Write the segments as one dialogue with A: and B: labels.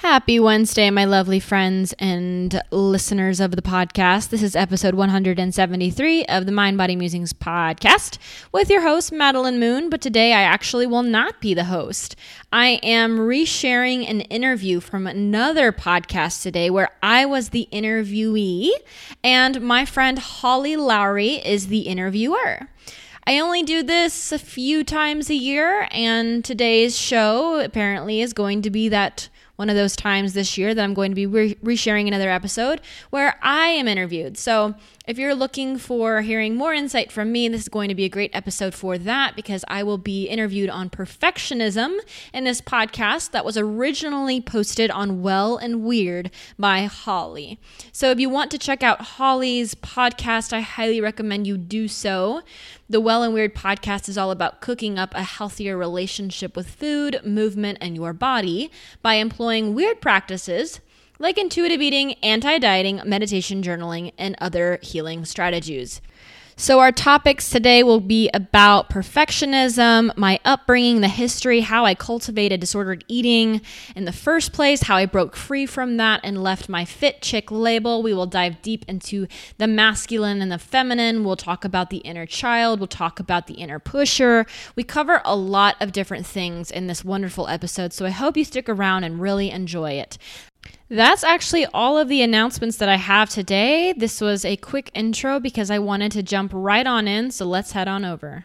A: Happy Wednesday, my lovely friends and listeners of the podcast. This is episode 173 of the Mind Body Musings podcast with your host, Madeline Moon. But today I actually will not be the host. I am resharing an interview from another podcast today where I was the interviewee and my friend Holly Lowry is the interviewer. I only do this a few times a year, and today's show apparently is going to be that one of those times this year that I'm going to be re- resharing another episode where I am interviewed. So if you're looking for hearing more insight from me, this is going to be a great episode for that because I will be interviewed on perfectionism in this podcast that was originally posted on Well and Weird by Holly. So if you want to check out Holly's podcast, I highly recommend you do so. The Well and Weird podcast is all about cooking up a healthier relationship with food, movement, and your body by employing weird practices like intuitive eating, anti dieting, meditation, journaling, and other healing strategies. So, our topics today will be about perfectionism, my upbringing, the history, how I cultivated disordered eating in the first place, how I broke free from that and left my fit chick label. We will dive deep into the masculine and the feminine. We'll talk about the inner child. We'll talk about the inner pusher. We cover a lot of different things in this wonderful episode. So, I hope you stick around and really enjoy it. That's actually all of the announcements that I have today. This was a quick intro because I wanted to jump right on in, so let's head on over.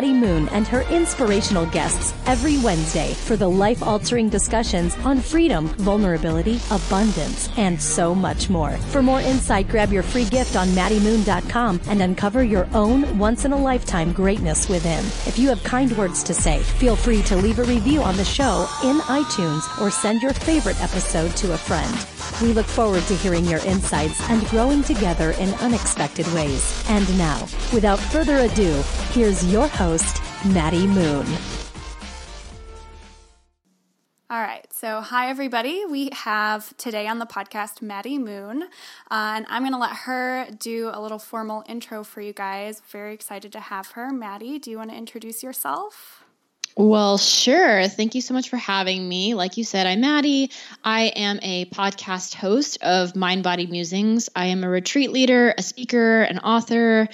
B: Maddie Moon and her inspirational guests every Wednesday for the life altering discussions on freedom, vulnerability, abundance, and so much more. For more insight, grab your free gift on MaddieMoon.com and uncover your own once in a lifetime greatness within. If you have kind words to say, feel free to leave a review on the show in iTunes or send your favorite episode to a friend. We look forward to hearing your insights and growing together in unexpected ways. And now, without further ado, here's your host, Maddie Moon.
C: All right, so hi everybody. We have today on the podcast Maddie Moon, uh, and I'm going to let her do a little formal intro for you guys. Very excited to have her. Maddie, do you want to introduce yourself?
A: Well, sure. Thank you so much for having me. Like you said, I'm Maddie. I am a podcast host of Mind Body Musings. I am a retreat leader, a speaker, an author,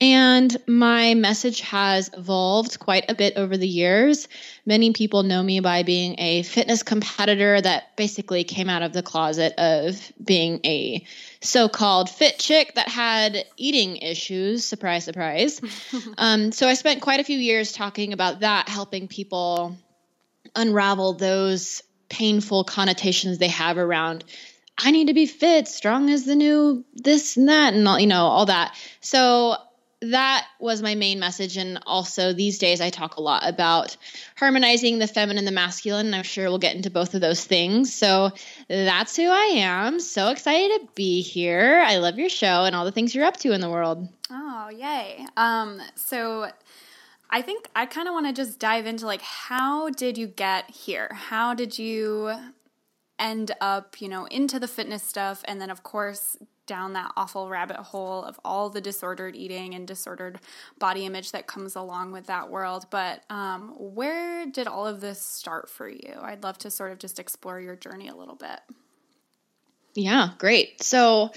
A: and my message has evolved quite a bit over the years. Many people know me by being a fitness competitor that basically came out of the closet of being a so called fit chick that had eating issues. Surprise, surprise. um, so I spent quite a few years talking about that, helping people unravel those painful connotations they have around I need to be fit, strong as the new this and that, and all, you know, all that. So that was my main message. And also these days, I talk a lot about harmonizing the feminine and the masculine. And I'm sure we'll get into both of those things. So that's who I am. So excited to be here. I love your show and all the things you're up to in the world.
C: Oh, yay. Um, so I think I kind of want to just dive into like, how did you get here? How did you end up, you know, into the fitness stuff? And then, of course, down that awful rabbit hole of all the disordered eating and disordered body image that comes along with that world. But um, where did all of this start for you? I'd love to sort of just explore your journey a little bit.
A: Yeah, great. So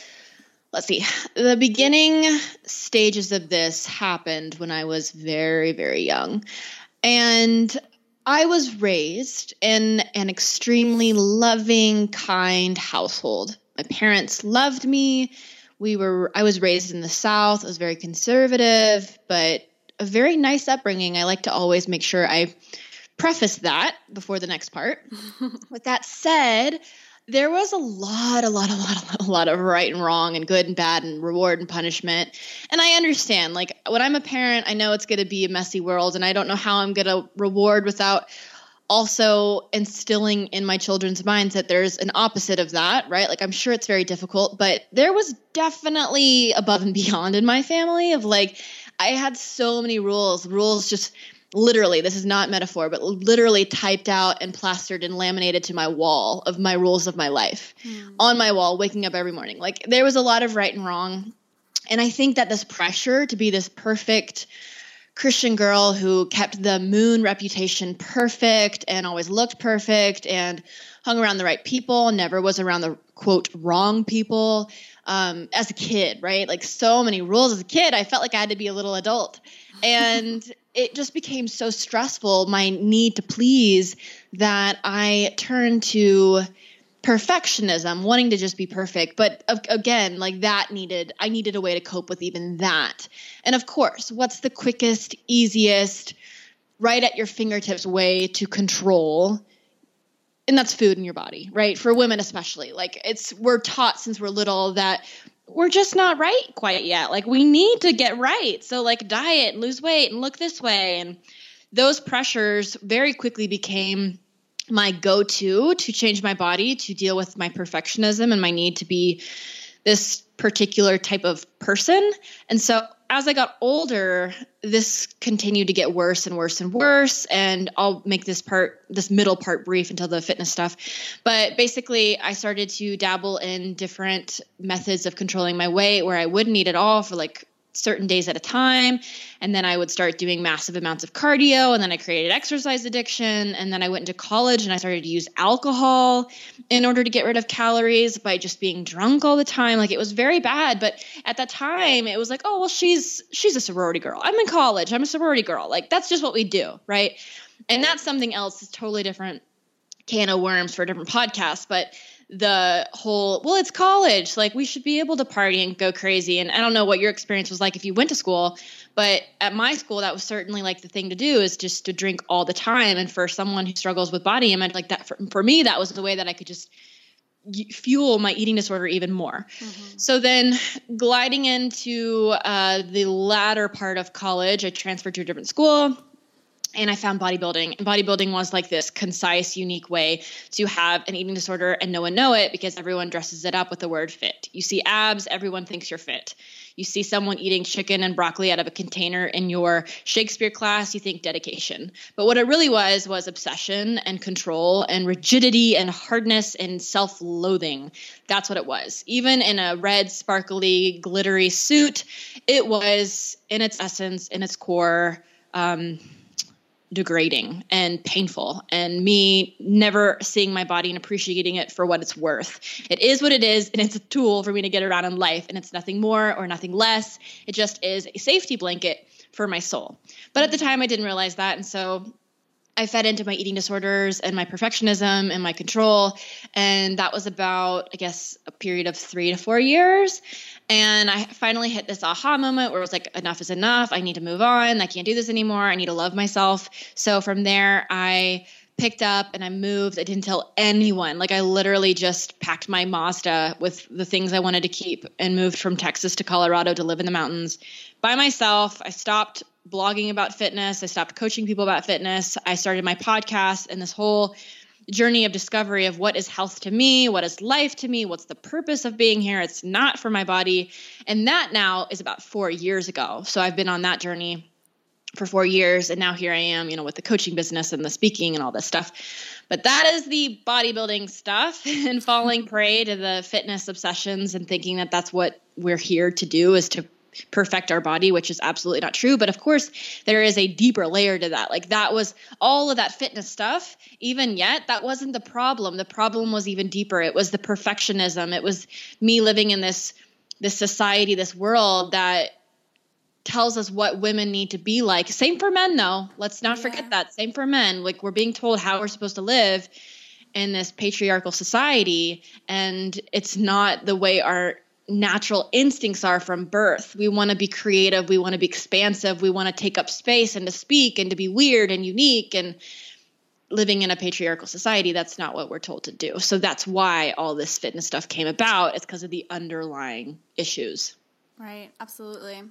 A: let's see. The beginning stages of this happened when I was very, very young. And I was raised in an extremely loving, kind household my parents loved me. We were I was raised in the South. I was very conservative, but a very nice upbringing. I like to always make sure I preface that before the next part. With that said, there was a lot, a lot, a lot, a lot of right and wrong and good and bad and reward and punishment. And I understand, like when I'm a parent, I know it's going to be a messy world and I don't know how I'm going to reward without also instilling in my children's minds that there's an opposite of that, right? Like I'm sure it's very difficult, but there was definitely above and beyond in my family of like I had so many rules, rules just literally, this is not metaphor, but literally typed out and plastered and laminated to my wall of my rules of my life mm. on my wall, waking up every morning. Like there was a lot of right and wrong. And I think that this pressure to be this perfect Christian girl who kept the moon reputation perfect and always looked perfect and hung around the right people, never was around the quote wrong people. Um, as a kid, right? Like so many rules as a kid, I felt like I had to be a little adult. And it just became so stressful, my need to please, that I turned to perfectionism, wanting to just be perfect. But again, like that needed, I needed a way to cope with even that. And of course, what's the quickest, easiest, right at your fingertips way to control? And that's food in your body, right? For women, especially. Like it's, we're taught since we're little that we're just not right quite yet. Like we need to get right. So like diet and lose weight and look this way and those pressures very quickly became my go-to to change my body to deal with my perfectionism and my need to be this particular type of person. And so as I got older, this continued to get worse and worse and worse. And I'll make this part, this middle part brief until the fitness stuff. But basically, I started to dabble in different methods of controlling my weight where I wouldn't eat at all for like certain days at a time. And then I would start doing massive amounts of cardio. And then I created exercise addiction. And then I went into college and I started to use alcohol in order to get rid of calories by just being drunk all the time. Like it was very bad. But at that time, it was like, oh, well, she's she's a sorority girl. I'm in college. I'm a sorority girl. Like that's just what we do, right? And that's something else. It's totally different can of worms for a different podcast. But the whole well it's college. Like we should be able to party and go crazy. And i don't know what your experience was like if you went to school but at my school that was certainly like the thing to do is just to drink all the time. And for someone who struggles with body image like that for, for me that was the way that i could just fuel my eating disorder even more. Mm-hmm. so then gliding into uh, the latter part of college i transferred to a different school and I found bodybuilding. And bodybuilding was like this concise, unique way to have an eating disorder and no one know it because everyone dresses it up with the word fit. You see abs, everyone thinks you're fit. You see someone eating chicken and broccoli out of a container in your Shakespeare class, you think dedication. But what it really was was obsession and control and rigidity and hardness and self loathing. That's what it was. Even in a red, sparkly, glittery suit, it was in its essence, in its core. Um, degrading and painful and me never seeing my body and appreciating it for what it's worth. It is what it is and it's a tool for me to get around in life and it's nothing more or nothing less. It just is a safety blanket for my soul. But at the time I didn't realize that and so I fed into my eating disorders and my perfectionism and my control. And that was about, I guess, a period of three to four years. And I finally hit this aha moment where it was like, enough is enough. I need to move on. I can't do this anymore. I need to love myself. So from there, I picked up and I moved. I didn't tell anyone. Like I literally just packed my Mazda with the things I wanted to keep and moved from Texas to Colorado to live in the mountains by myself. I stopped blogging about fitness. I stopped coaching people about fitness. I started my podcast and this whole journey of discovery of what is health to me, what is life to me, what's the purpose of being here. It's not for my body. And that now is about four years ago. So I've been on that journey for four years. And now here I am, you know, with the coaching business and the speaking and all this stuff. But that is the bodybuilding stuff and falling prey to the fitness obsessions and thinking that that's what we're here to do is to perfect our body, which is absolutely not true. But of course, there is a deeper layer to that. Like that was all of that fitness stuff, even yet, that wasn't the problem. The problem was even deeper. It was the perfectionism. It was me living in this this society, this world that tells us what women need to be like. Same for men though. Let's not yeah. forget that. Same for men. Like we're being told how we're supposed to live in this patriarchal society and it's not the way our natural instincts are from birth. We want to be creative, we want to be expansive, we want to take up space and to speak and to be weird and unique and living in a patriarchal society, that's not what we're told to do. So that's why all this fitness stuff came about. It's because of the underlying issues.
C: Right, absolutely.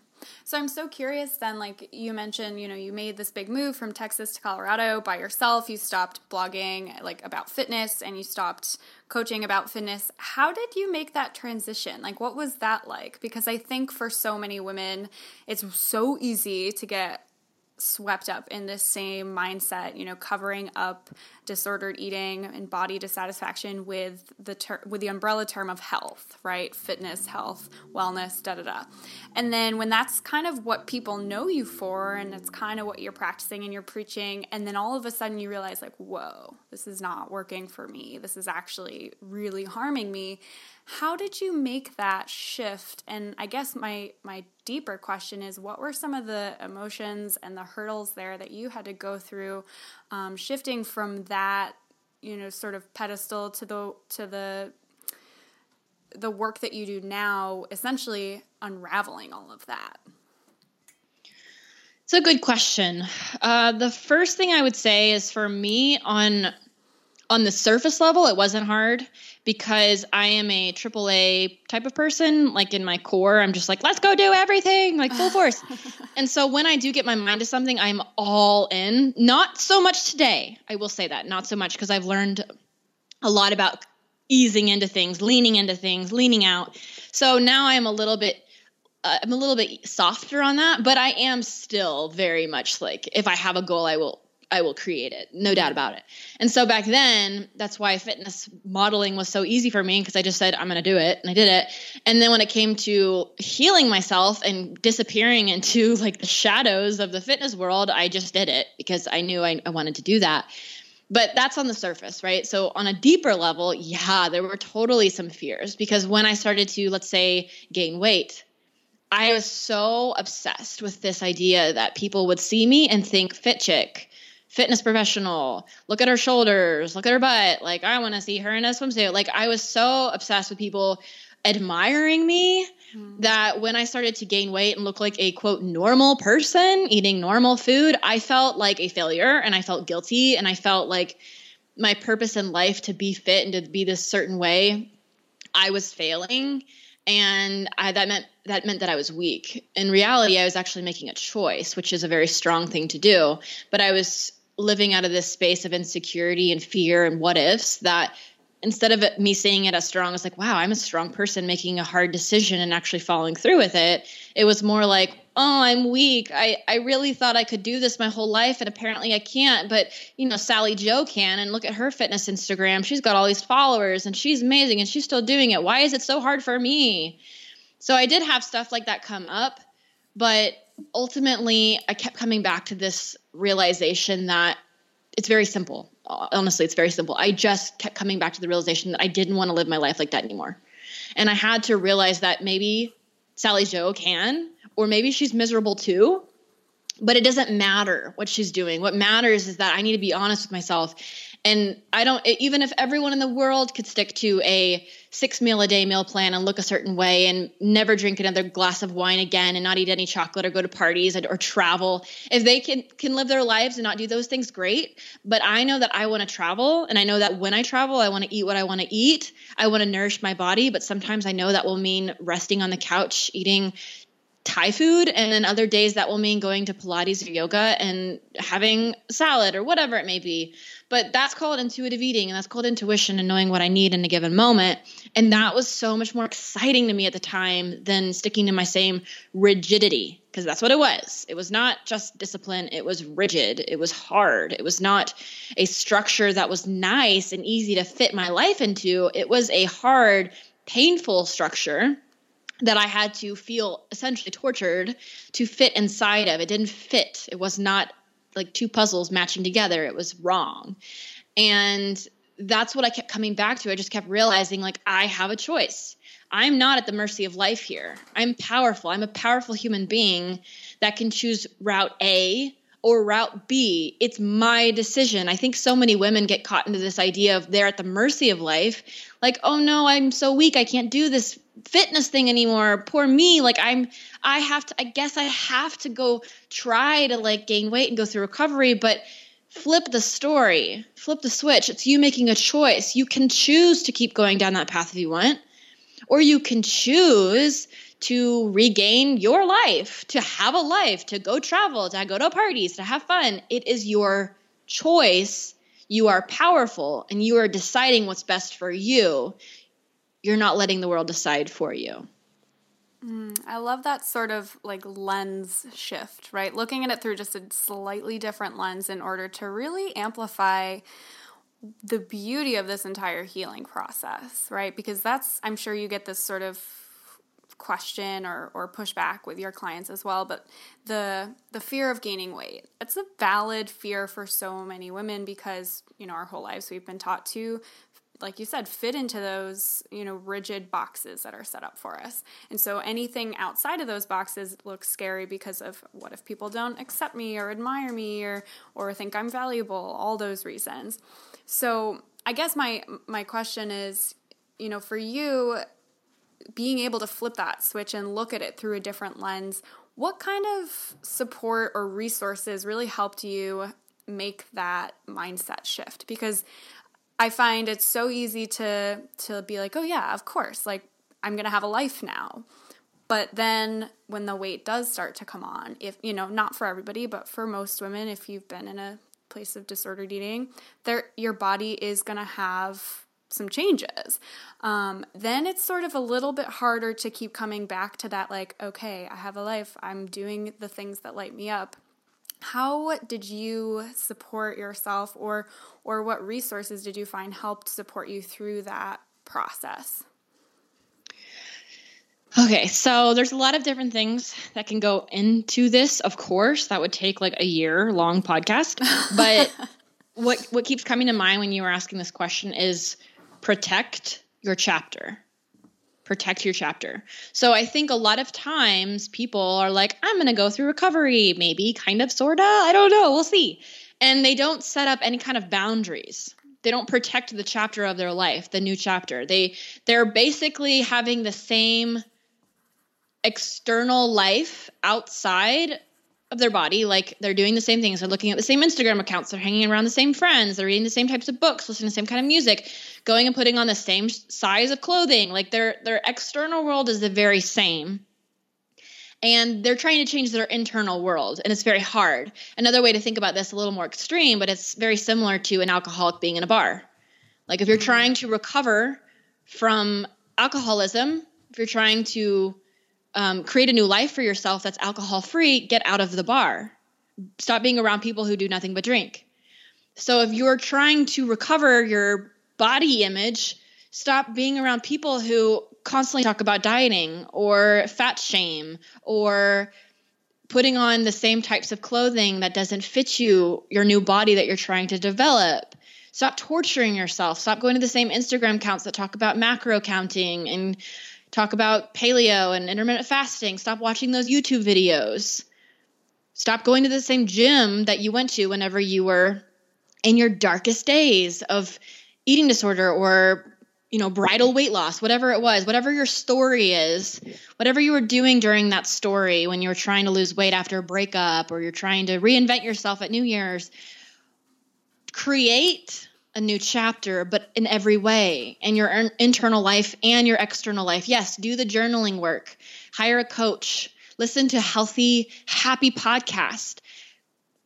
C: So I'm so curious then, like you mentioned, you know, you made this big move from Texas to Colorado by yourself. You stopped blogging like about fitness and you stopped coaching about fitness. How did you make that transition? Like what was that like? Because I think for so many women, it's so easy to get swept up in this same mindset, you know, covering up disordered eating and body dissatisfaction with the ter- with the umbrella term of health, right? Fitness, health, wellness, da da da. And then when that's kind of what people know you for and it's kind of what you're practicing and you're preaching and then all of a sudden you realize like, "Whoa, this is not working for me. This is actually really harming me." How did you make that shift? And I guess my my deeper question is what were some of the emotions and the hurdles there that you had to go through um, shifting from that you know sort of pedestal to the to the the work that you do now essentially unraveling all of that
A: it's a good question uh, the first thing i would say is for me on on the surface level, it wasn't hard because I am a AAA type of person. Like in my core, I'm just like, let's go do everything, like full force. and so when I do get my mind to something, I'm all in. Not so much today, I will say that, not so much because I've learned a lot about easing into things, leaning into things, leaning out. So now I'm a little bit. Uh, I'm a little bit softer on that, but I am still very much like if I have a goal, I will I will create it, no doubt about it. And so back then, that's why fitness modeling was so easy for me because I just said, I'm going to do it. And I did it. And then when it came to healing myself and disappearing into like the shadows of the fitness world, I just did it because I knew I, I wanted to do that. But that's on the surface, right? So on a deeper level, yeah, there were totally some fears because when I started to, let's say, gain weight, I was so obsessed with this idea that people would see me and think fit chick fitness professional. Look at her shoulders, look at her butt. Like, I want to see her in a swimsuit. Like, I was so obsessed with people admiring me mm. that when I started to gain weight and look like a quote normal person eating normal food, I felt like a failure and I felt guilty and I felt like my purpose in life to be fit and to be this certain way, I was failing and I, that meant that meant that I was weak. In reality, I was actually making a choice, which is a very strong thing to do. But I was living out of this space of insecurity and fear and what ifs that instead of it, me seeing it as strong as like wow i'm a strong person making a hard decision and actually following through with it. It was more like oh i'm weak. I i really thought i could do this my whole life and apparently i can't but you know sally joe can and look at her fitness instagram. She's got all these followers and she's amazing and she's still doing it. Why is it so hard for me? So i did have stuff like that come up but ultimately, I kept coming back to this realization that it's very simple. Honestly, it's very simple. I just kept coming back to the realization that I didn't want to live my life like that anymore. And I had to realize that maybe Sally Joe can, or maybe she's miserable too, but it doesn't matter what she's doing. What matters is that I need to be honest with myself and I don't, even if everyone in the world could stick to a six meal a day meal plan and look a certain way and never drink another glass of wine again and not eat any chocolate or go to parties or, travel, if they can, can live their lives and not do those things, great. But I know that I want to travel. And I know that when I travel, I want to eat what I want to eat. I want to nourish my body. But sometimes I know that will mean resting on the couch, eating Thai food, and then other days that will mean going to Pilates or yoga and having salad or whatever it may be. But that's called intuitive eating and that's called intuition and knowing what I need in a given moment. And that was so much more exciting to me at the time than sticking to my same rigidity because that's what it was. It was not just discipline, it was rigid, it was hard. It was not a structure that was nice and easy to fit my life into. It was a hard, painful structure that I had to feel essentially tortured to fit inside of. It didn't fit. It was not like two puzzles matching together. It was wrong. And that's what I kept coming back to. I just kept realizing like I have a choice. I'm not at the mercy of life here. I'm powerful. I'm a powerful human being that can choose route A or route B. It's my decision. I think so many women get caught into this idea of they're at the mercy of life. Like, oh no, I'm so weak. I can't do this fitness thing anymore. Poor me. Like, I'm, I have to, I guess I have to go try to like gain weight and go through recovery. But flip the story, flip the switch. It's you making a choice. You can choose to keep going down that path if you want, or you can choose to regain your life, to have a life, to go travel, to go to parties, to have fun. It is your choice. You are powerful and you are deciding what's best for you. You're not letting the world decide for you.
C: Mm, I love that sort of like lens shift, right? Looking at it through just a slightly different lens in order to really amplify the beauty of this entire healing process, right? Because that's, I'm sure you get this sort of question or, or pushback with your clients as well but the the fear of gaining weight it's a valid fear for so many women because you know our whole lives we've been taught to like you said, fit into those, you know, rigid boxes that are set up for us. And so anything outside of those boxes looks scary because of what if people don't accept me or admire me or or think I'm valuable, all those reasons. So, I guess my my question is, you know, for you being able to flip that switch and look at it through a different lens, what kind of support or resources really helped you make that mindset shift? Because I find it's so easy to to be like, "Oh yeah, of course. Like I'm going to have a life now." But then when the weight does start to come on, if you know, not for everybody, but for most women if you've been in a place of disordered eating, there your body is going to have some changes. Um, then it's sort of a little bit harder to keep coming back to that, like, okay, I have a life, I'm doing the things that light me up how did you support yourself or or what resources did you find helped support you through that process?
A: Okay so there's a lot of different things that can go into this of course. That would take like a year long podcast. But what what keeps coming to mind when you were asking this question is protect your chapter protect your chapter. So I think a lot of times people are like, I'm going to go through recovery, maybe, kind of, sort of. I don't know. We'll see. And they don't set up any kind of boundaries. They don't protect the chapter of their life, the new chapter. They they're basically having the same external life outside of their body like they're doing the same things. They're looking at the same instagram accounts. They're hanging around the same friends. They're reading the same types of books listening to the same kind of music going and putting on the same size of clothing. Like their their external world is the very same. And they're trying to change their internal world and it's very hard. Another way to think about this a little more extreme but it's very similar to an alcoholic being in a bar. Like if you're mm-hmm. trying to recover from alcoholism if you're trying to um, create a new life for yourself that's alcohol free, get out of the bar. Stop being around people who do nothing but drink. So if you're trying to recover your body image, stop being around people who constantly talk about dieting or fat shame or putting on the same types of clothing that doesn't fit you, your new body that you're trying to develop. Stop torturing yourself. Stop going to the same Instagram accounts that talk about macro counting and talk about paleo and intermittent fasting. Stop watching those YouTube videos. Stop going to the same gym that you went to whenever you were in your darkest days of eating disorder or you know bridal weight loss whatever it was whatever your story is whatever you were doing during that story when you were trying to lose weight after a breakup or you're trying to reinvent yourself at new year's create a new chapter, but in every way, in your internal life and your external life. Yes, do the journaling work, hire a coach, listen to healthy, happy podcast.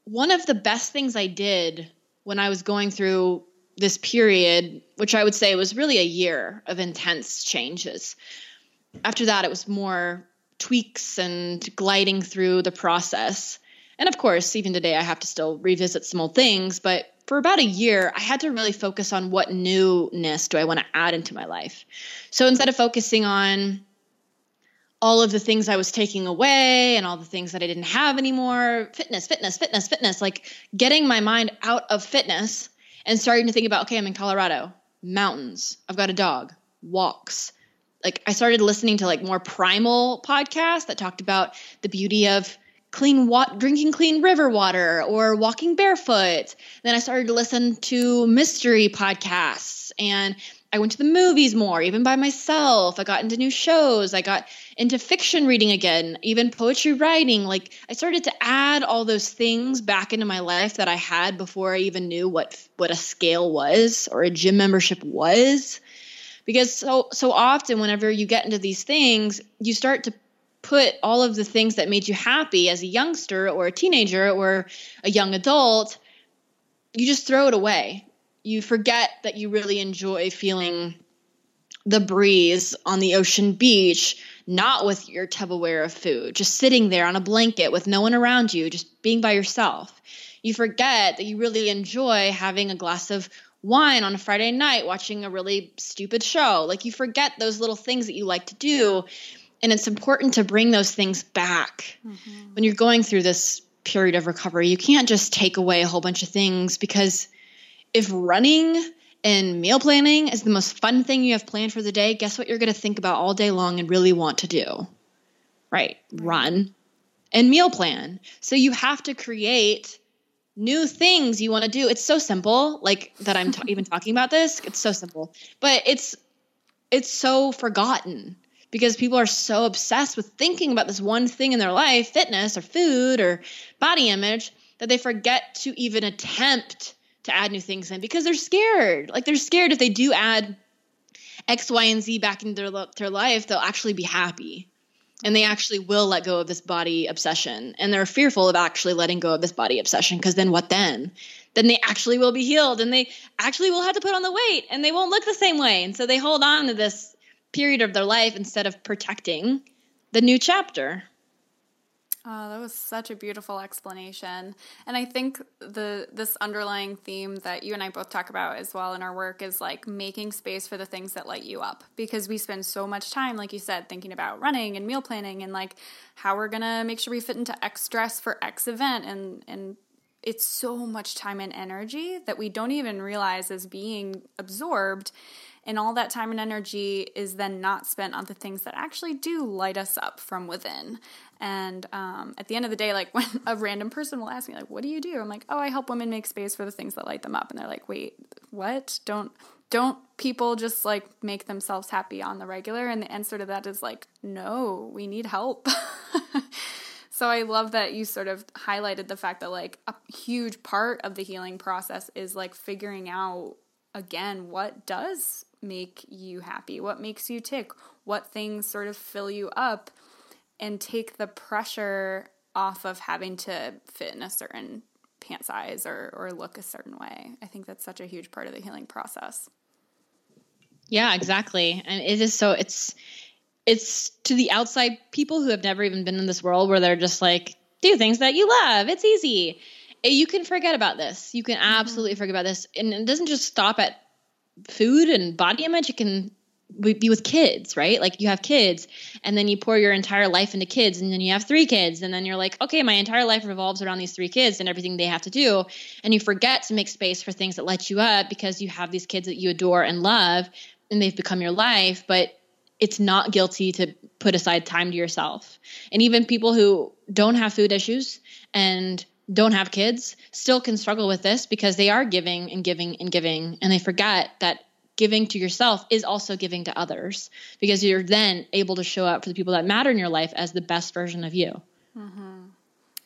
A: One of the best things I did when I was going through this period, which I would say was really a year of intense changes. After that, it was more tweaks and gliding through the process. And of course, even today, I have to still revisit some old things, but for about a year, I had to really focus on what newness do I want to add into my life. So instead of focusing on all of the things I was taking away and all the things that I didn't have anymore, fitness, fitness, fitness, fitness, like getting my mind out of fitness and starting to think about, okay, I'm in Colorado, mountains, I've got a dog, walks. Like I started listening to like more primal podcasts that talked about the beauty of clean drinking clean river water or walking barefoot. Then I started to listen to mystery podcasts and I went to the movies more, even by myself. I got into new shows. I got into fiction reading again, even poetry writing. Like I started to add all those things back into my life that I had before I even knew what what a scale was or a gym membership was. Because so so often whenever you get into these things, you start to put all of the things that made you happy as a youngster or a teenager or a young adult, you just throw it away. You forget that you really enjoy feeling the breeze on the ocean beach, not with your Tupperware of food, just sitting there on a blanket with no one around you, just being by yourself. You forget that you really enjoy having a glass of wine on a Friday night, watching a really stupid show. Like you forget those little things that you like to do. And it's important to bring those things back mm-hmm. when you're going through this period of recovery. You can't just take away a whole bunch of things because if running and meal planning is the most fun thing you have planned for the day, guess what you're going to think about all day long and really want to do? Right, run and meal plan. So you have to create new things you want to do. It's so simple, like that I'm t- even talking about this. It's so simple, but it's it's so forgotten because people are so obsessed with thinking about this one thing in their life, fitness or food or body image, that they forget to even attempt to add new things in because they're scared. Like they're scared if they do add X, Y, and Z back into their, their life, they'll actually be happy. And they actually will let go of this body obsession. And they're fearful of actually letting go of this body obsession because then what then? Then they actually will be healed and they actually will have to put on the weight and they won't look the same way. And so they hold on to this period of their life instead of protecting the new chapter.
C: Oh, that was such a beautiful explanation. And I think the this underlying theme that you and I both talk about as well in our work is like making space for the things that light you up because we spend so much time like you said thinking about running and meal planning and like how we're going to make sure we fit into X dress for X event and and it's so much time and energy that we don't even realize is being absorbed and all that time and energy is then not spent on the things that actually do light us up from within. And um, at the end of the day, like when a random person will ask me, like, "What do you do?" I'm like, "Oh, I help women make space for the things that light them up." And they're like, "Wait, what? Don't don't people just like make themselves happy on the regular?" And the answer to that is like, "No, we need help." So I love that you sort of highlighted the fact that like a huge part of the healing process is like figuring out again what does make you happy? What makes you tick? What things sort of fill you up and take the pressure off of having to fit in a certain pant size or, or look a certain way? I think that's such a huge part of the healing process.
A: Yeah, exactly. And it is so it's it's to the outside people who have never even been in this world where they're just like do things that you love. It's easy. You can forget about this. You can mm-hmm. absolutely mm-hmm. forget about this. And it doesn't just stop at food and body image it can be with kids right? Like you have kids and then you pour your entire life into kids and then you have three kids and then you're like okay my entire life revolves around these three kids and everything they have to do. And you forget to make space for things that light you up because you have these kids that you adore and love and they've become your life but it's not guilty to put aside time to yourself. And even people who don't have food issues and don't have kids still can struggle with this because they are giving and giving and giving. And they forget that giving to yourself is also giving to others because you're then able to show up for the people that matter in your life as the best version of you.
C: Mm-hmm.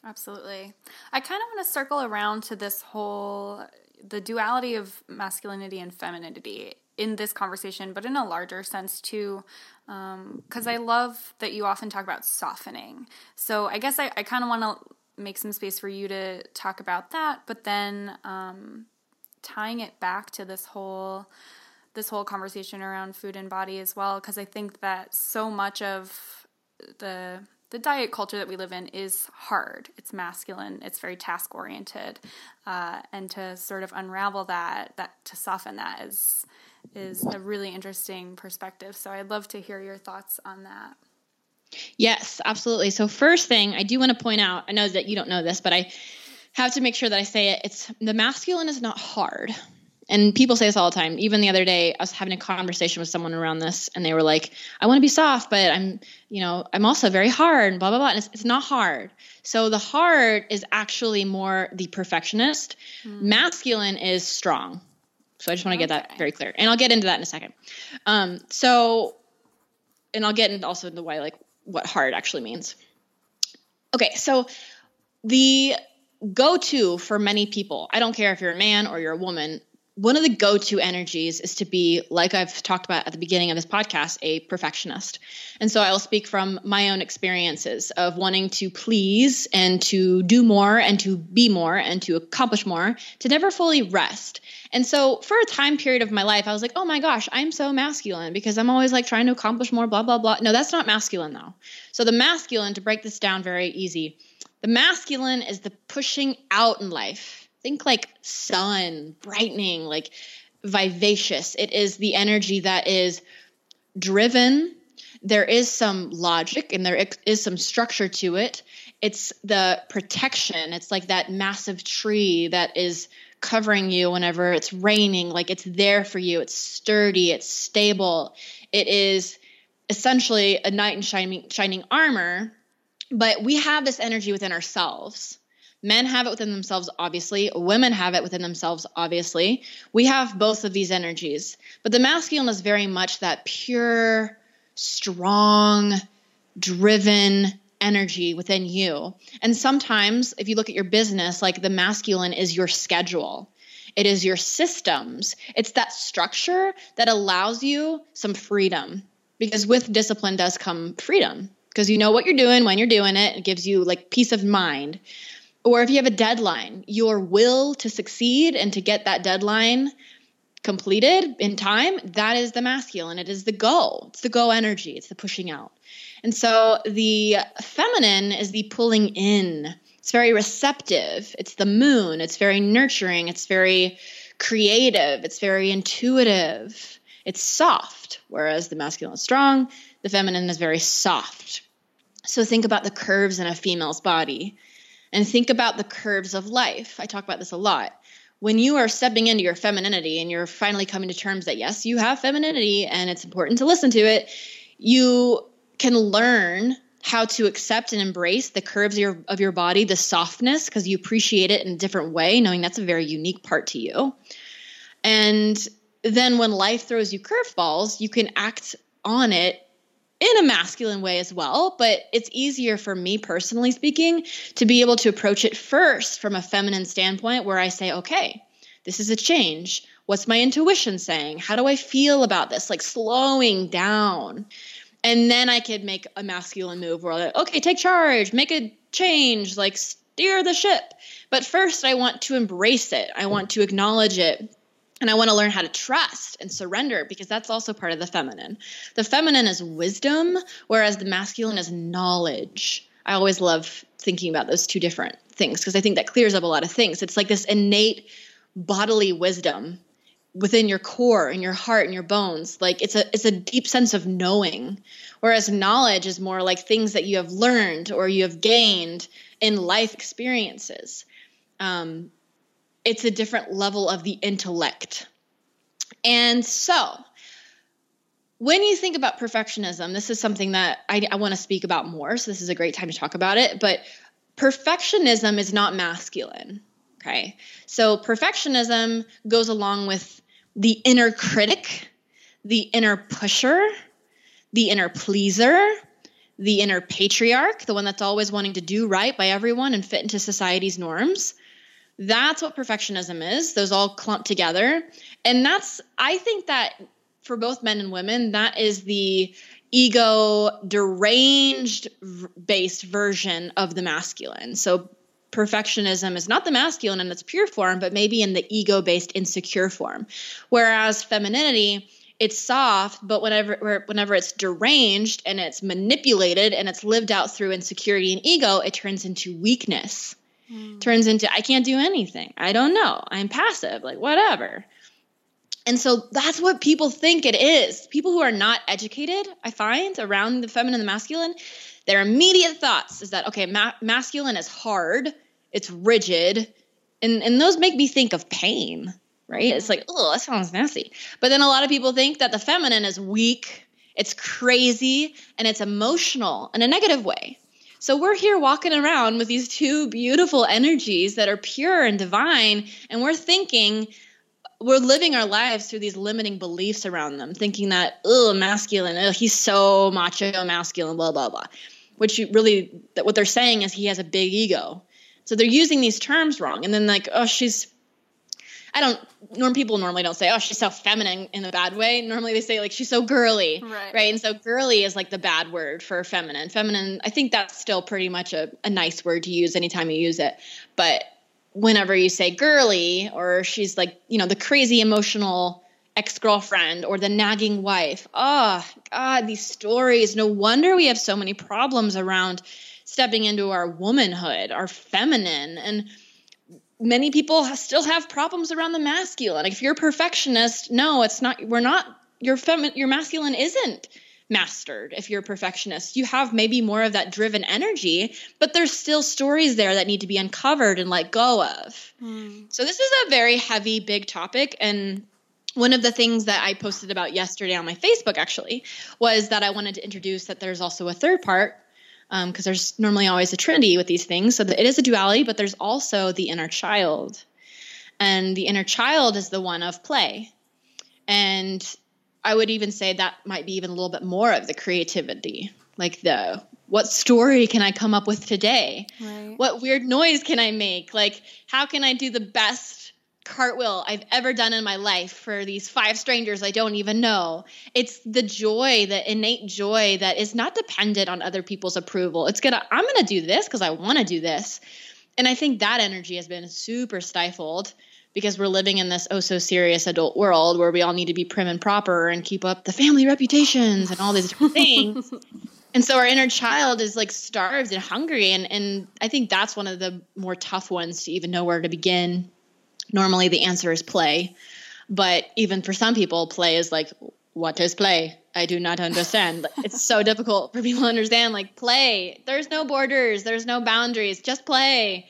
C: absolutely. I kind of want to circle around to this whole the duality of masculinity and femininity in this conversation but in a larger sense too because um, i love that you often talk about softening. So i guess i, I kind of want to make some space for you to talk about that, but then um, tying it back to this whole this whole conversation around food and body as well, because I think that so much of the the diet culture that we live in is hard. It's masculine. It's very task oriented, uh, and to sort of unravel that, that to soften that is is a really interesting perspective. So I'd love to hear your thoughts on that.
A: Yes, absolutely. So first thing I do want to point out, I know that you don't know this, but I have to make sure that I say it. It's the masculine is not hard. And people say this all the time. Even the other day, I was having a conversation with someone around this, and they were like, "I want to be soft, but I'm, you know, I'm also very hard." And blah blah blah. And it's, it's not hard. So the hard is actually more the perfectionist. Mm. Masculine is strong. So I just want to okay. get that very clear, and I'll get into that in a second. Um, so, and I'll get into also into why like what hard actually means. Okay, so the go to for many people, I don't care if you're a man or you're a woman, one of the go to energies is to be, like I've talked about at the beginning of this podcast, a perfectionist. And so I'll speak from my own experiences of wanting to please and to do more and to be more and to accomplish more, to never fully rest. And so for a time period of my life, I was like, oh my gosh, I'm so masculine because I'm always like trying to accomplish more, blah, blah, blah. No, that's not masculine though. So the masculine, to break this down very easy, the masculine is the pushing out in life think like sun, brightening, like vivacious. It is the energy that is driven. There is some logic and there is some structure to it. It's the protection. It's like that massive tree that is covering you whenever it's raining. Like it's there for you. It's sturdy. It's stable. It is essentially a knight in shining, shining armor. But we have this energy within ourselves Men have it within themselves, obviously. Women have it within themselves, obviously. We have both of these energies. But the masculine is very much that pure, strong, driven energy within you. And sometimes, if you look at your business, like the masculine is your schedule. It is your systems. It's that structure that allows you some freedom because with discipline does come freedom because you know what you're doing when you're doing it. It gives you like peace of mind or if you have a deadline, your will to succeed and to get that deadline completed in time, that is the masculine. It is the go. It's the go energy. It's the pushing out. And so the feminine is the pulling in. It's very receptive. It's the moon. It's very nurturing. It's very creative. It's very intuitive. It's soft, whereas the masculine is strong. The feminine is very soft. So think about the curves in a female's body and think about the curves of life. I talk about this a lot. When you are stepping into your femininity and you're finally coming to terms that yes, you have femininity and it's important to listen to it, you can learn how to accept and embrace the curves of your, of your body, the softness, because you appreciate it in a different way, knowing that's a very unique part to you. And then when life throws you curveballs, you can act on it in a masculine way as well, but it's easier for me personally speaking to be able to approach it first from a feminine standpoint where I say, okay, this is a change. What's my intuition saying? How do I feel about this? Like slowing down. And then I could make a masculine move where, like, okay, take charge, make a change, like steer the ship. But first, I want to embrace it. I want to acknowledge it and I want to learn how to trust and surrender because that's also part of the feminine. The feminine is wisdom, whereas the masculine is knowledge. I always love thinking about those two different things because I think that clears up a lot of things. It's like this innate bodily wisdom within your core and your heart and your bones like it's a it's a deep sense of knowing whereas knowledge is more like things that you have learned or you have gained in life experiences um, it's a different level of the intellect. And so, when you think about perfectionism, this is something that I, I want to speak about more. So, this is a great time to talk about it. But perfectionism is not masculine. Okay. So, perfectionism goes along with the inner critic, the inner pusher, the inner pleaser, the inner patriarch, the one that's always wanting to do right by everyone and fit into society's norms. That's what perfectionism is. Those all clump together. And that's, I think that for both men and women, that is the ego deranged based version of the masculine. So perfectionism is not the masculine in its pure form, but maybe in the ego based insecure form. Whereas femininity, it's soft, but whenever whenever it's deranged and it's manipulated and it's lived out through insecurity and ego, it turns into weakness mm. turns into I can't do anything. I don't know. I'm passive, like whatever. And so that's what people think it is. People who are not educated, I find, around the feminine and the masculine, their immediate thoughts is that okay, ma- masculine is hard, it's rigid, and and those make me think of pain, right? It's like, oh, that sounds nasty. But then a lot of people think that the feminine is weak, it's crazy, and it's emotional in a negative way. So we're here walking around with these two beautiful energies that are pure and divine, and we're thinking we're living our lives through these limiting beliefs around them, thinking that, oh, masculine, oh, he's so macho, masculine, blah, blah, blah. Which you really, what they're saying is he has a big ego. So they're using these terms wrong. And then, like, oh, she's, I don't, norm people normally don't say, oh, she's so feminine in a bad way. Normally they say, like, she's so girly.
C: Right.
A: Right. And so girly is like the bad word for feminine. Feminine, I think that's still pretty much a, a nice word to use anytime you use it. But whenever you say girly or she's like, you know, the crazy emotional ex girlfriend or the nagging wife. Oh, God, these stories. No wonder we have so many problems around stepping into our womanhood, our feminine. And many people still have problems around the masculine. If you're a perfectionist, no, it's not, we're not, your feminine, your masculine isn't mastered if you're a perfectionist. You have maybe more of that driven energy, but there's still stories there that need to be uncovered and let go of. Mm. So this is a very heavy, big topic. And one of the things that I posted about yesterday on my Facebook actually was that I wanted to introduce that there's also a third part because um, there's normally always a trinity with these things. So it is a duality, but there's also the inner child. And the inner child is the one of play. And I would even say that might be even a little bit more of the creativity, like the what story can I come up with today? Right. What weird noise can I make? Like, how can I do the best cartwheel I've ever done in my life for these five strangers I don't even know? It's the joy, the innate joy that is not dependent on other people's approval. It's gonna, I'm gonna do this because I wanna do this. And I think that energy has been super stifled because we're living in this oh so serious adult world where we all need to be prim and proper and keep up the family reputations and all these different things. and so our inner child is like starved and hungry and and I think that's one of the more tough ones to even know where to begin. Normally the answer is play. But even for some people play is like what is play? I do not understand. it's so difficult for people to understand like play. There's no borders, there's no boundaries, just play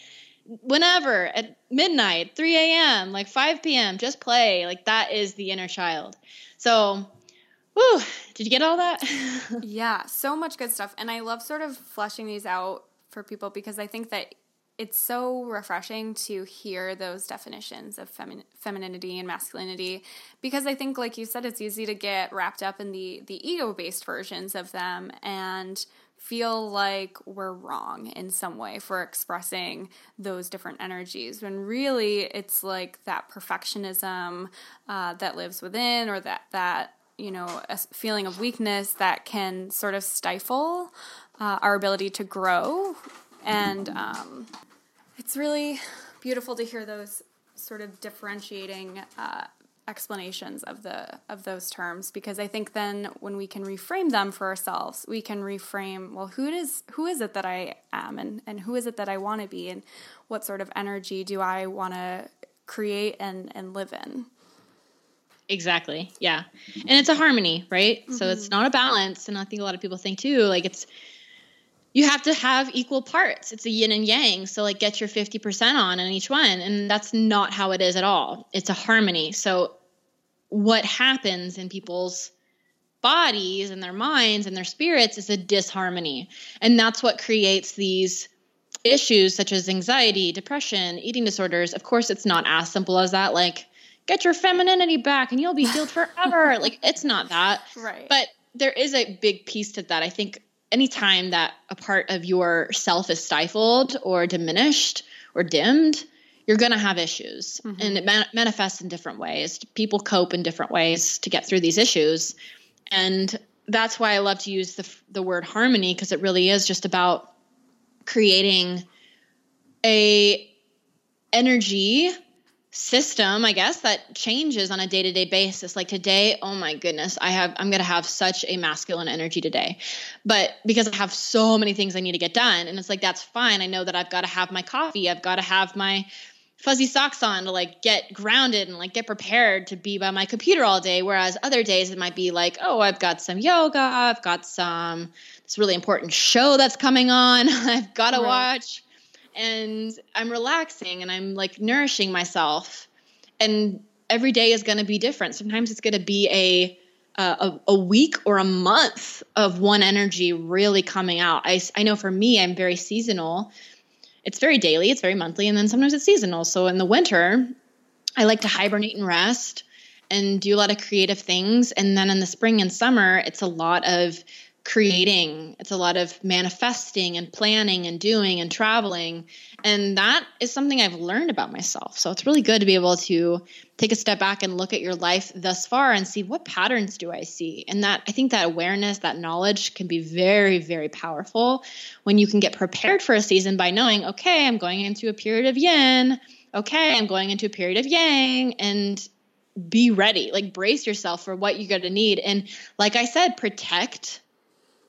A: whenever at midnight, 3 a.m., like 5 p.m., just play. Like that is the inner child. So, whew, did you get all that?
C: yeah, so much good stuff. And I love sort of fleshing these out for people because I think that it's so refreshing to hear those definitions of femi- femininity and masculinity because I think like you said it's easy to get wrapped up in the the ego-based versions of them and feel like we're wrong in some way for expressing those different energies when really it's like that perfectionism uh, that lives within or that that you know a feeling of weakness that can sort of stifle uh, our ability to grow and um, it's really beautiful to hear those sort of differentiating uh, explanations of the of those terms because I think then when we can reframe them for ourselves, we can reframe well who is who is it that I am and and who is it that I want to be and what sort of energy do I want to create and and live in.
A: Exactly. Yeah. And it's a harmony, right? Mm-hmm. So it's mm-hmm. not a balance and I think a lot of people think too like it's you have to have equal parts. It's a yin and yang. So, like, get your 50% on in each one. And that's not how it is at all. It's a harmony. So, what happens in people's bodies and their minds and their spirits is a disharmony. And that's what creates these issues such as anxiety, depression, eating disorders. Of course, it's not as simple as that. Like, get your femininity back and you'll be healed forever. like, it's not that.
C: Right.
A: But there is a big piece to that. I think anytime that a part of your self is stifled or diminished or dimmed, you're going to have issues. Mm-hmm. and it man- manifests in different ways. People cope in different ways to get through these issues. And that's why i love to use the, the word harmony because it really is just about creating a energy system i guess that changes on a day-to-day basis. Like today oh my goodness i have i'm going to have such a masculine energy today. But because i have so many things i need to get done and it's like that's fine. I know that i've got to have my coffee. I've got to have my fuzzy socks on to like get grounded and like get prepared to be by my computer all day. Whereas other days it might be like oh i've got some yoga. I've got some this really important show that's coming on. I've got to right. watch and i'm relaxing and i'm like nourishing myself and every day is going to be different sometimes it's going to be a a, a, week or a month of one energy really coming out. I, I know for me, I'm very seasonal it's very daily, it's very monthly, and then sometimes it's seasonal. So in the winter, I like to hibernate and rest and do a lot of creative things. And then in the spring and summer, it's a lot of creating, it's a lot of manifesting and planning and doing and traveling. And that is something I've learned about myself. So it's really good to be able to take a step back and look at your life thus far and see what patterns do I see. And that I think that awareness, that knowledge can be very, very powerful when you can get prepared for a season by knowing, okay, I'm going into a period of yin. Okay, I'm going into a period of yang. And be ready, like brace yourself for what you're going to need. And like I said, protect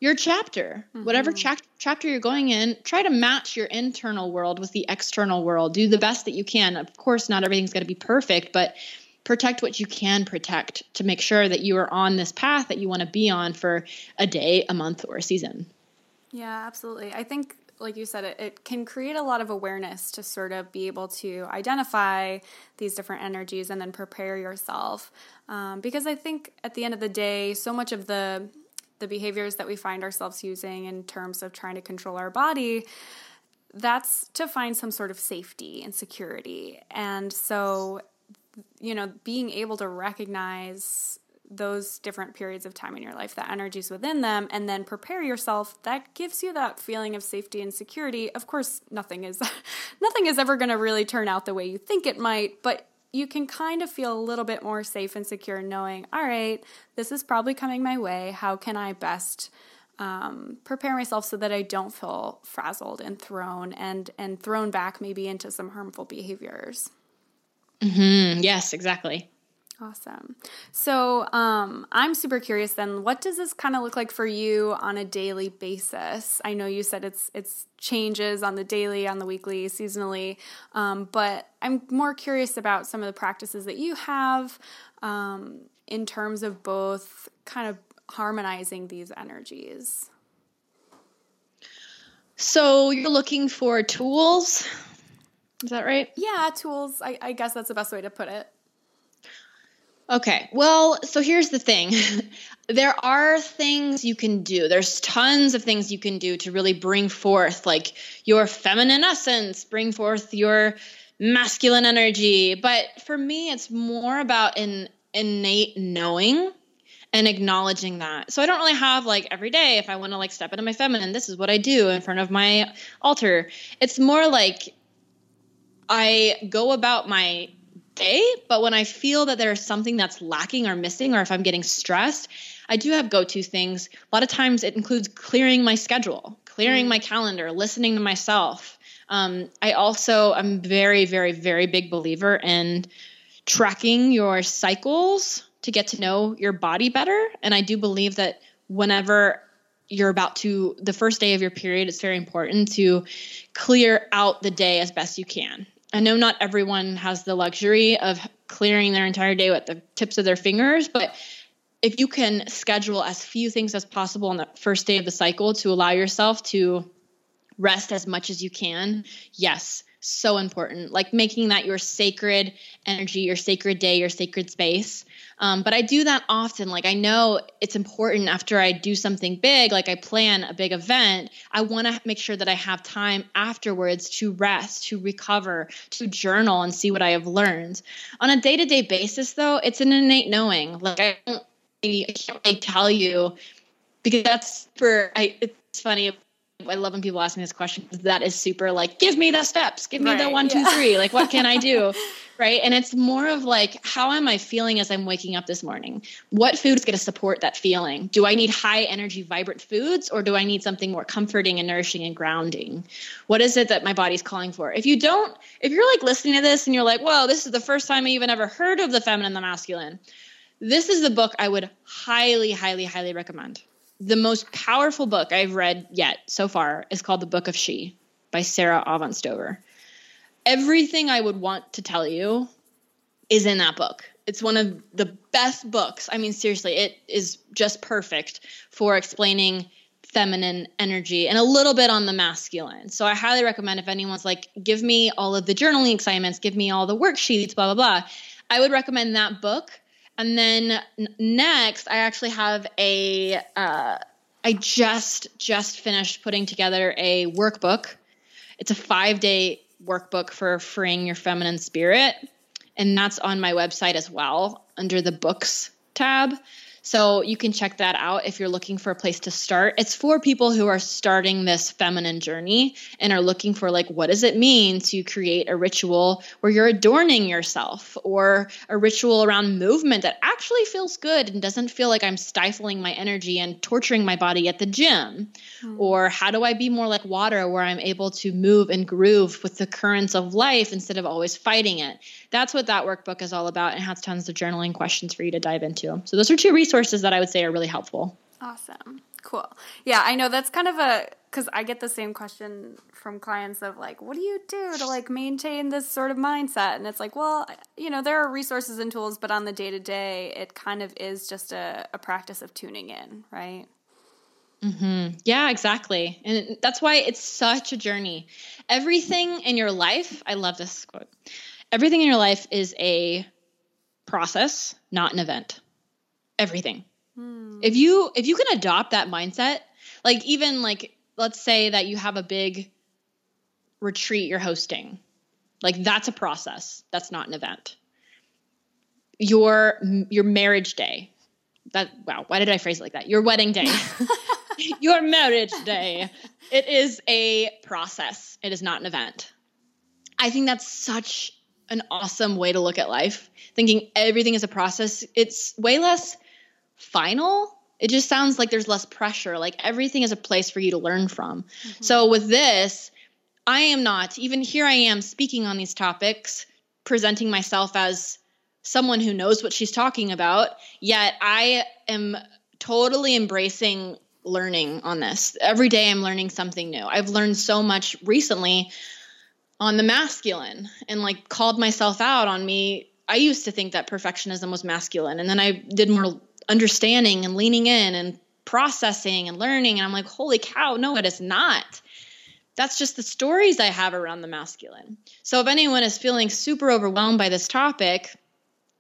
A: your chapter. Mm-hmm. Whatever cha- chapter you're going in, try to match your internal world with the external world. Do the best that you can. Of course, not everything's going to be perfect, but protect what you can protect to make sure that you are on this path that you want to be on for a day, a month, or a season.
C: Yeah, absolutely. I think like you said, it, it can create a lot of awareness to sort of be able to identify these different energies and then prepare yourself. Um, because I think at the end of the day, so much of the the behaviors that we find ourselves using in terms of trying to control our body that's to find some sort of safety and security. And so, you know, being able to recognize those different periods of time in your life, the energies within them, and then prepare yourself, that gives you that feeling of safety and security. Of course, nothing is nothing is ever going to really turn out the way you think it might, but you can kind of feel a little bit more safe and secure knowing, all right, this is probably coming my way. How can I best um, prepare myself so that I don't feel frazzled and thrown and and thrown back maybe into some harmful behaviors?
A: Mm-hmm. Yes, exactly.
C: Awesome. So um, I'm super curious then, what does this kind of look like for you on a daily basis? I know you said it's it's changes on the daily, on the weekly, seasonally, um, but I'm more curious about some of the practices that you have um, in terms of both kind of harmonizing these energies.
A: So you're looking for tools? Is that right?
C: Yeah, tools. I, I guess that's the best way to put it.
A: Okay. Well, so here's the thing. there are things you can do. There's tons of things you can do to really bring forth like your feminine essence, bring forth your masculine energy. But for me, it's more about an innate knowing and acknowledging that. So I don't really have like every day if I want to like step into my feminine, this is what I do in front of my altar. It's more like I go about my day, but when I feel that there's something that's lacking or missing, or if I'm getting stressed, I do have go to things. A lot of times it includes clearing my schedule, clearing my calendar, listening to myself. Um, I also, I'm very, very, very big believer in tracking your cycles to get to know your body better. And I do believe that whenever you're about to the first day of your period it's very important to clear out the day as best you can I know not everyone has the luxury of clearing their entire day with the tips of their fingers, but if you can schedule as few things as possible on the first day of the cycle to allow yourself to rest as much as you can, yes, so important. Like making that your sacred energy, your sacred day, your sacred space. Um, but I do that often. Like I know it's important after I do something big, like I plan a big event, I want to make sure that I have time afterwards to rest, to recover, to journal and see what I have learned. On a day to day basis, though, it's an innate knowing. Like I, I can't really tell you because that's for I. It's funny I love when people ask me this question. That is super like, give me the steps, give me right, the one, two, three. Like, what can I do? right. And it's more of like, how am I feeling as I'm waking up this morning? What food is going to support that feeling? Do I need high energy, vibrant foods, or do I need something more comforting and nourishing and grounding? What is it that my body's calling for? If you don't, if you're like listening to this and you're like, whoa, this is the first time I even ever heard of the feminine the masculine, this is the book I would highly, highly, highly recommend the most powerful book I've read yet so far is called The Book of She by Sara Avant Stover. Everything I would want to tell you is in that book. It's one of the best books. I mean, seriously, it is just perfect for explaining feminine energy and a little bit on the masculine. So I highly recommend if anyone's like, give me all of the journaling assignments, give me all the worksheets, blah, blah, blah. I would recommend that book and then next, I actually have a. Uh, I just just finished putting together a workbook. It's a five day workbook for freeing your feminine spirit. And that's on my website as well under the books tab. So you can check that out if you're looking for a place to start. It's for people who are starting this feminine journey and are looking for like what does it mean to create a ritual where you're adorning yourself or a ritual around movement that actually feels good and doesn't feel like I'm stifling my energy and torturing my body at the gym. Mm. Or how do I be more like water where I'm able to move and groove with the currents of life instead of always fighting it? That's what that workbook is all about and has tons of journaling questions for you to dive into. So those are two resources resources that I would say are really helpful.
C: Awesome. Cool. Yeah, I know that's kind of a because I get the same question from clients of like, what do you do to like maintain this sort of mindset? And it's like, well, you know, there are resources and tools, but on the day to day, it kind of is just a, a practice of tuning in, right?
A: Mm-hmm. Yeah, exactly. And that's why it's such a journey. Everything in your life, I love this quote. Everything in your life is a process, not an event everything. Hmm. If you if you can adopt that mindset, like even like let's say that you have a big retreat you're hosting. Like that's a process. That's not an event. Your your marriage day. That wow, why did I phrase it like that? Your wedding day. your marriage day. It is a process. It is not an event. I think that's such an awesome way to look at life. Thinking everything is a process. It's way less final it just sounds like there's less pressure like everything is a place for you to learn from. Mm-hmm. so with this i am not even here i am speaking on these topics presenting myself as someone who knows what she's talking about yet i am totally embracing learning on this. Every day i'm learning something new. I've learned so much recently on the masculine and like called myself out on me. I used to think that perfectionism was masculine and then i did more understanding and leaning in and processing and learning. And I'm like, holy cow, no, it is not. That's just the stories I have around the masculine. So if anyone is feeling super overwhelmed by this topic,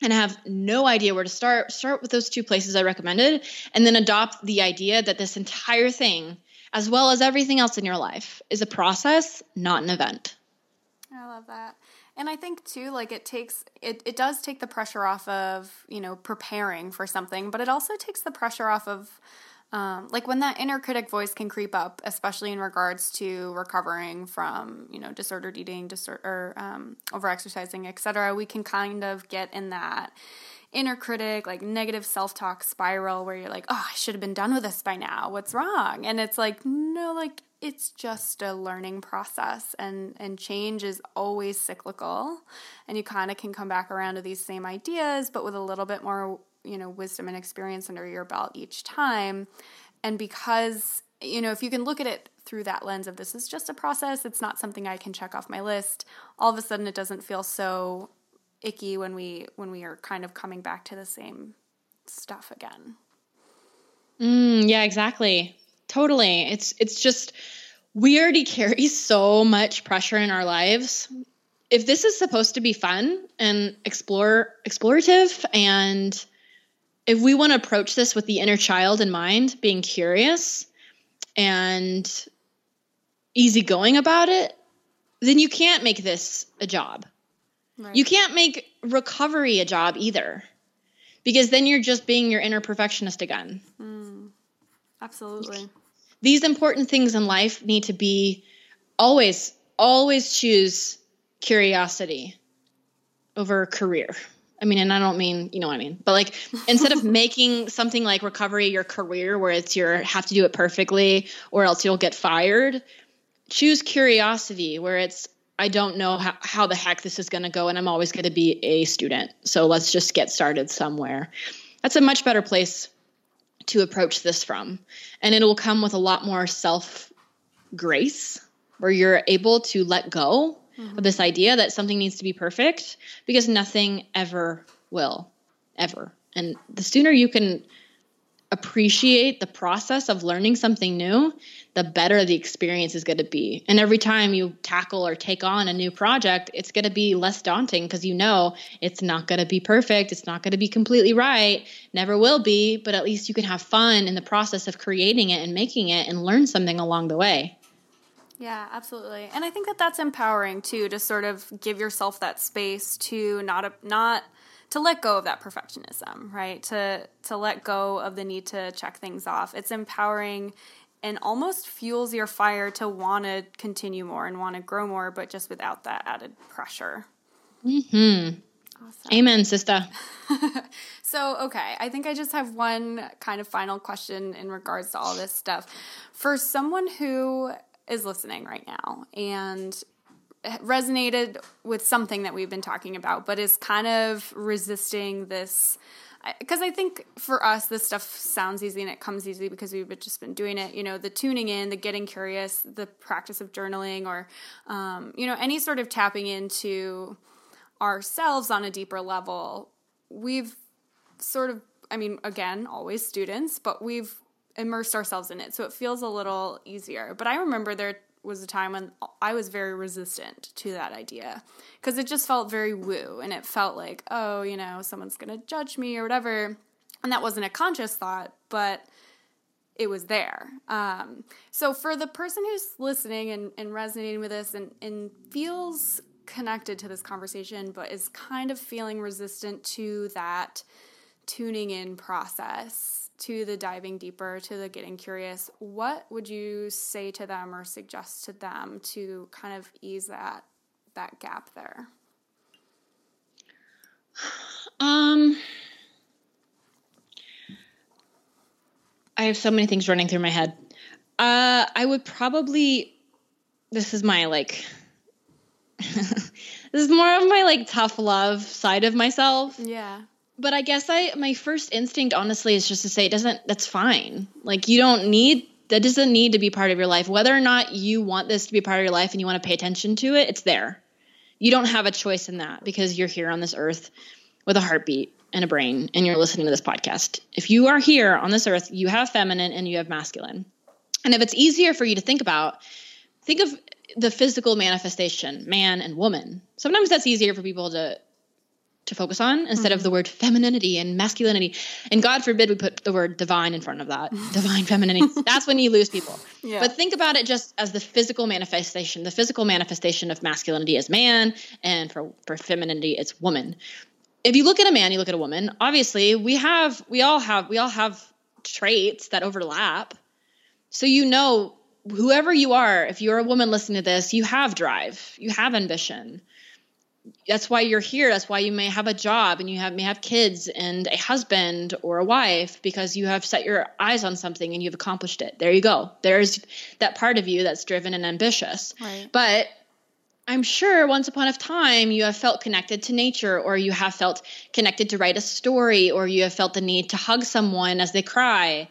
A: and have no idea where to start, start with those two places I recommended, and then adopt the idea that this entire thing, as well as everything else in your life, is a process, not an event.
C: I love that. And I think too, like it takes it, it does take the pressure off of, you know, preparing for something, but it also takes the pressure off of um, like when that inner critic voice can creep up, especially in regards to recovering from, you know, disordered eating, disorder, um, overexercising, etc. We can kind of get in that inner critic, like negative self talk spiral where you're like, oh, I should have been done with this by now. What's wrong? And it's like, no, like it's just a learning process and and change is always cyclical. And you kind of can come back around to these same ideas but with a little bit more you know wisdom and experience under your belt each time. And because you know if you can look at it through that lens of this is just a process it's not something i can check off my list all of a sudden it doesn't feel so icky when we when we are kind of coming back to the same stuff again.
A: Mm, yeah exactly Totally. It's it's just we already carry so much pressure in our lives. If this is supposed to be fun and explore explorative and if we want to approach this with the inner child in mind, being curious and easygoing about it, then you can't make this a job. Right. You can't make recovery a job either. Because then you're just being your inner perfectionist again.
C: Mm, absolutely
A: these important things in life need to be always, always choose curiosity over career. I mean, and I don't mean, you know what I mean, but like instead of making something like recovery your career where it's your have to do it perfectly or else you'll get fired, choose curiosity where it's I don't know how, how the heck this is going to go and I'm always going to be a student. So let's just get started somewhere. That's a much better place to approach this from. And it will come with a lot more self grace where you're able to let go mm-hmm. of this idea that something needs to be perfect because nothing ever will, ever. And the sooner you can appreciate the process of learning something new, the better the experience is going to be. And every time you tackle or take on a new project, it's going to be less daunting because you know it's not going to be perfect. It's not going to be completely right, never will be, but at least you can have fun in the process of creating it and making it and learn something along the way.
C: Yeah, absolutely. And I think that that's empowering too to sort of give yourself that space to not a, not to let go of that perfectionism, right? To to let go of the need to check things off. It's empowering and almost fuels your fire to want to continue more and want to grow more, but just without that added pressure.
A: Mhm. Awesome. Amen, sister.
C: so, okay, I think I just have one kind of final question in regards to all this stuff. For someone who is listening right now and resonated with something that we've been talking about, but is kind of resisting this. Because I think for us, this stuff sounds easy and it comes easy because we've just been doing it. You know, the tuning in, the getting curious, the practice of journaling, or, um, you know, any sort of tapping into ourselves on a deeper level. We've sort of, I mean, again, always students, but we've immersed ourselves in it. So it feels a little easier. But I remember there was a time when I was very resistant to that idea because it just felt very woo and it felt like, oh, you know, someone's going to judge me or whatever. And that wasn't a conscious thought, but it was there. Um, so for the person who's listening and, and resonating with this and, and feels connected to this conversation, but is kind of feeling resistant to that tuning in process to the diving deeper, to the getting curious, what would you say to them or suggest to them to kind of ease that that gap there?
A: Um I have so many things running through my head. Uh I would probably this is my like this is more of my like tough love side of myself.
C: Yeah
A: but I guess I my first instinct honestly is just to say it doesn't that's fine. Like you don't need that doesn't need to be part of your life. Whether or not you want this to be part of your life and you want to pay attention to it, it's there. You don't have a choice in that because you're here on this earth with a heartbeat and a brain and you're listening to this podcast. If you are here on this earth, you have feminine and you have masculine. And if it's easier for you to think about, think of the physical manifestation, man and woman. Sometimes that's easier for people to to focus on instead mm-hmm. of the word femininity and masculinity. And God forbid we put the word divine in front of that. divine femininity. That's when you lose people. Yeah. But think about it just as the physical manifestation. The physical manifestation of masculinity is man, and for, for femininity, it's woman. If you look at a man, you look at a woman, obviously we have we all have we all have traits that overlap. So you know whoever you are, if you're a woman listening to this, you have drive, you have ambition that's why you're here. That's why you may have a job and you have may have kids and a husband or a wife because you have set your eyes on something and you've accomplished it. There you go. There's that part of you that's driven and ambitious.
C: Right.
A: but i'm sure once upon a time you have felt connected to nature or you have felt connected to write a story or you have felt the need to hug someone as they cry.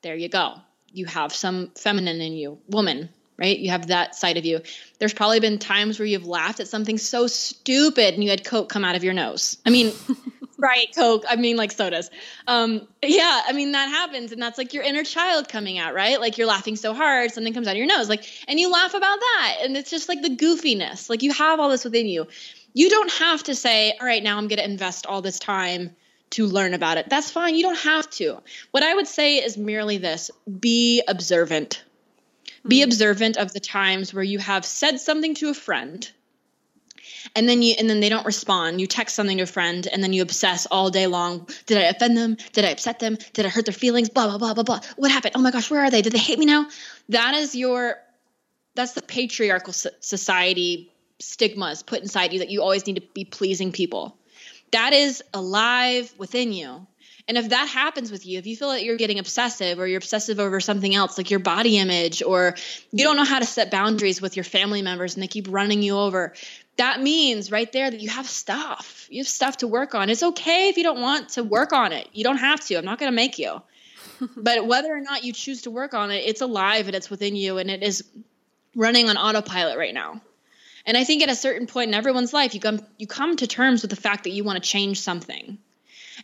A: There you go. You have some feminine in you woman right? You have that side of you. There's probably been times where you've laughed at something so stupid and you had Coke come out of your nose. I mean, right, Coke. I mean, like sodas. Um, yeah, I mean, that happens. And that's like your inner child coming out, right? Like you're laughing so hard, something comes out of your nose. Like, and you laugh about that. And it's just like the goofiness. Like you have all this within you. You don't have to say, all right, now I'm going to invest all this time to learn about it. That's fine. You don't have to. What I would say is merely this be observant be mm-hmm. observant of the times where you have said something to a friend and then you and then they don't respond. You text something to a friend and then you obsess all day long. Did i offend them? Did i upset them? Did i hurt their feelings? Blah blah blah blah blah. What happened? Oh my gosh where are they? Did they hate me now? That is your that's the patriarchal society stigmas put inside you that you always need to be pleasing people. That is alive within you and if that happens with you, if you feel that you're getting obsessive or you're obsessive over something else like your body image or you don't know how to set boundaries with your family members and they keep running you over, that means right there that you have stuff. You have stuff to work on. It's okay if you don't want to work on it. You don't have to. I'm not going to make you. but whether or not you choose to work on it, it's alive and it's within you and it is running on autopilot right now. And I think at a certain point in everyone's life, you come you come to terms with the fact that you want to change something.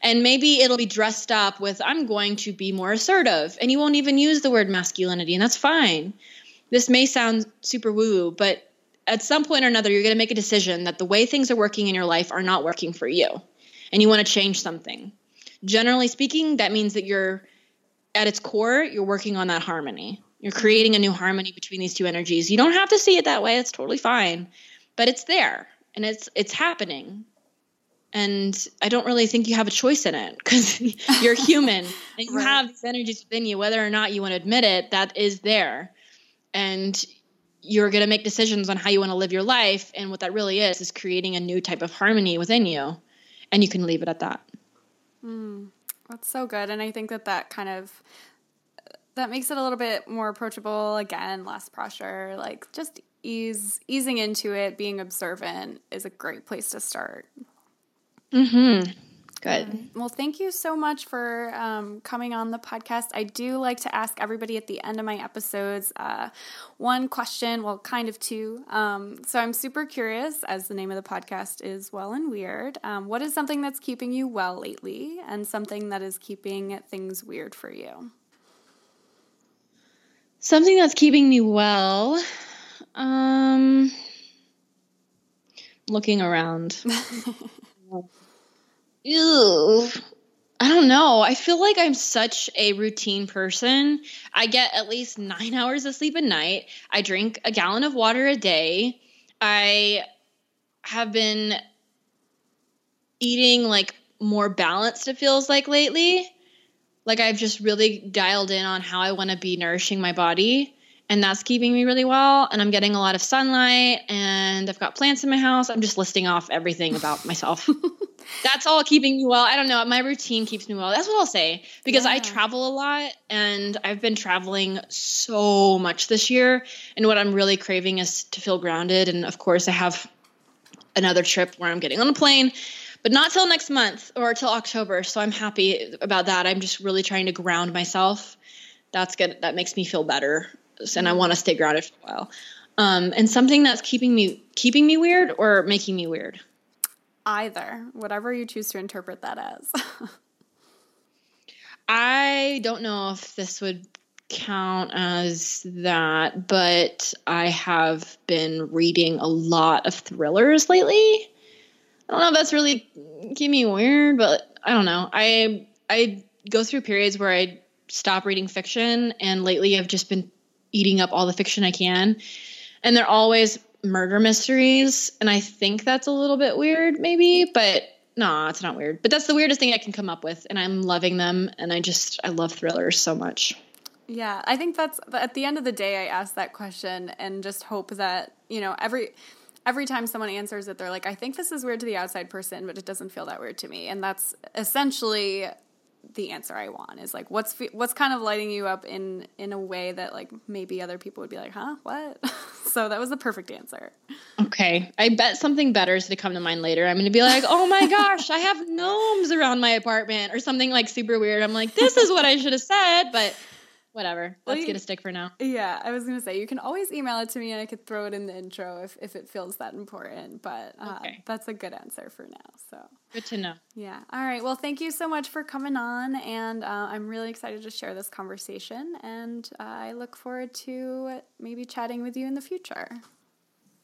A: And maybe it'll be dressed up with, I'm going to be more assertive. And you won't even use the word masculinity, and that's fine. This may sound super woo woo, but at some point or another, you're going to make a decision that the way things are working in your life are not working for you. And you want to change something. Generally speaking, that means that you're, at its core, you're working on that harmony. You're creating a new harmony between these two energies. You don't have to see it that way. It's totally fine. But it's there and it's it's happening. And I don't really think you have a choice in it because you're human and you right. have these energies within you, whether or not you want to admit it, that is there. And you're going to make decisions on how you want to live your life. And what that really is, is creating a new type of harmony within you. And you can leave it at that.
C: Mm, that's so good. And I think that that kind of that makes it a little bit more approachable again less pressure like just ease easing into it being observant is a great place to start
A: mm-hmm Good. Um,
C: well, thank you so much for um, coming on the podcast. I do like to ask everybody at the end of my episodes uh, one question, well, kind of two. Um, so I'm super curious, as the name of the podcast is Well and Weird. Um, what is something that's keeping you well lately and something that is keeping things weird for you?
A: Something that's keeping me well. Um, looking around. Ew. I don't know. I feel like I'm such a routine person. I get at least nine hours of sleep a night. I drink a gallon of water a day. I have been eating like more balanced, it feels like lately. Like I've just really dialed in on how I want to be nourishing my body and that's keeping me really well. And I'm getting a lot of sunlight, and I've got plants in my house. I'm just listing off everything about myself. that's all keeping me well. I don't know. My routine keeps me well. That's what I'll say because yeah. I travel a lot, and I've been traveling so much this year. And what I'm really craving is to feel grounded. And of course, I have another trip where I'm getting on a plane but not till next month or till October. So I'm happy about that. I'm just really trying to ground myself. That's good. That makes me feel better and I want to stay grounded for a while. Um, and something that's keeping me keeping me weird or making me weird.
C: Either, whatever you choose to interpret that as.
A: I don't know if this would count as that, but I have been reading a lot of thrillers lately. I don't know if that's really keeping me weird, but I don't know. I I go through periods where I stop reading fiction, and lately I've just been eating up all the fiction I can. And they're always murder mysteries. And I think that's a little bit weird, maybe, but no, it's not weird. But that's the weirdest thing I can come up with. And I'm loving them. And I just, I love thrillers so much.
C: Yeah, I think that's at the end of the day, I ask that question and just hope that, you know, every every time someone answers it, they're like, I think this is weird to the outside person, but it doesn't feel that weird to me. And that's essentially the answer I want is like what's what's kind of lighting you up in in a way that like maybe other people would be like, "Huh? What?" so that was the perfect answer.
A: Okay. I bet something better is to come to mind later. I'm going to be like, "Oh my gosh, I have gnomes around my apartment" or something like super weird. I'm like, "This is what I should have said," but whatever. Let's get a stick for now.
C: Yeah, I was gonna say you can always email it to me and I could throw it in the intro if, if it feels that important. But uh, okay. that's a good answer for now. So
A: good to know.
C: Yeah. All right. Well, thank you so much for coming on, and uh, I'm really excited to share this conversation, and uh, I look forward to maybe chatting with you in the future.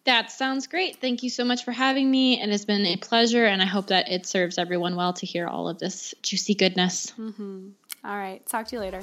A: That sounds great. Thank you so much for having me. It has been a pleasure, and I hope that it serves everyone well to hear all of this juicy goodness.
C: Mm-hmm. All right. Talk to you later.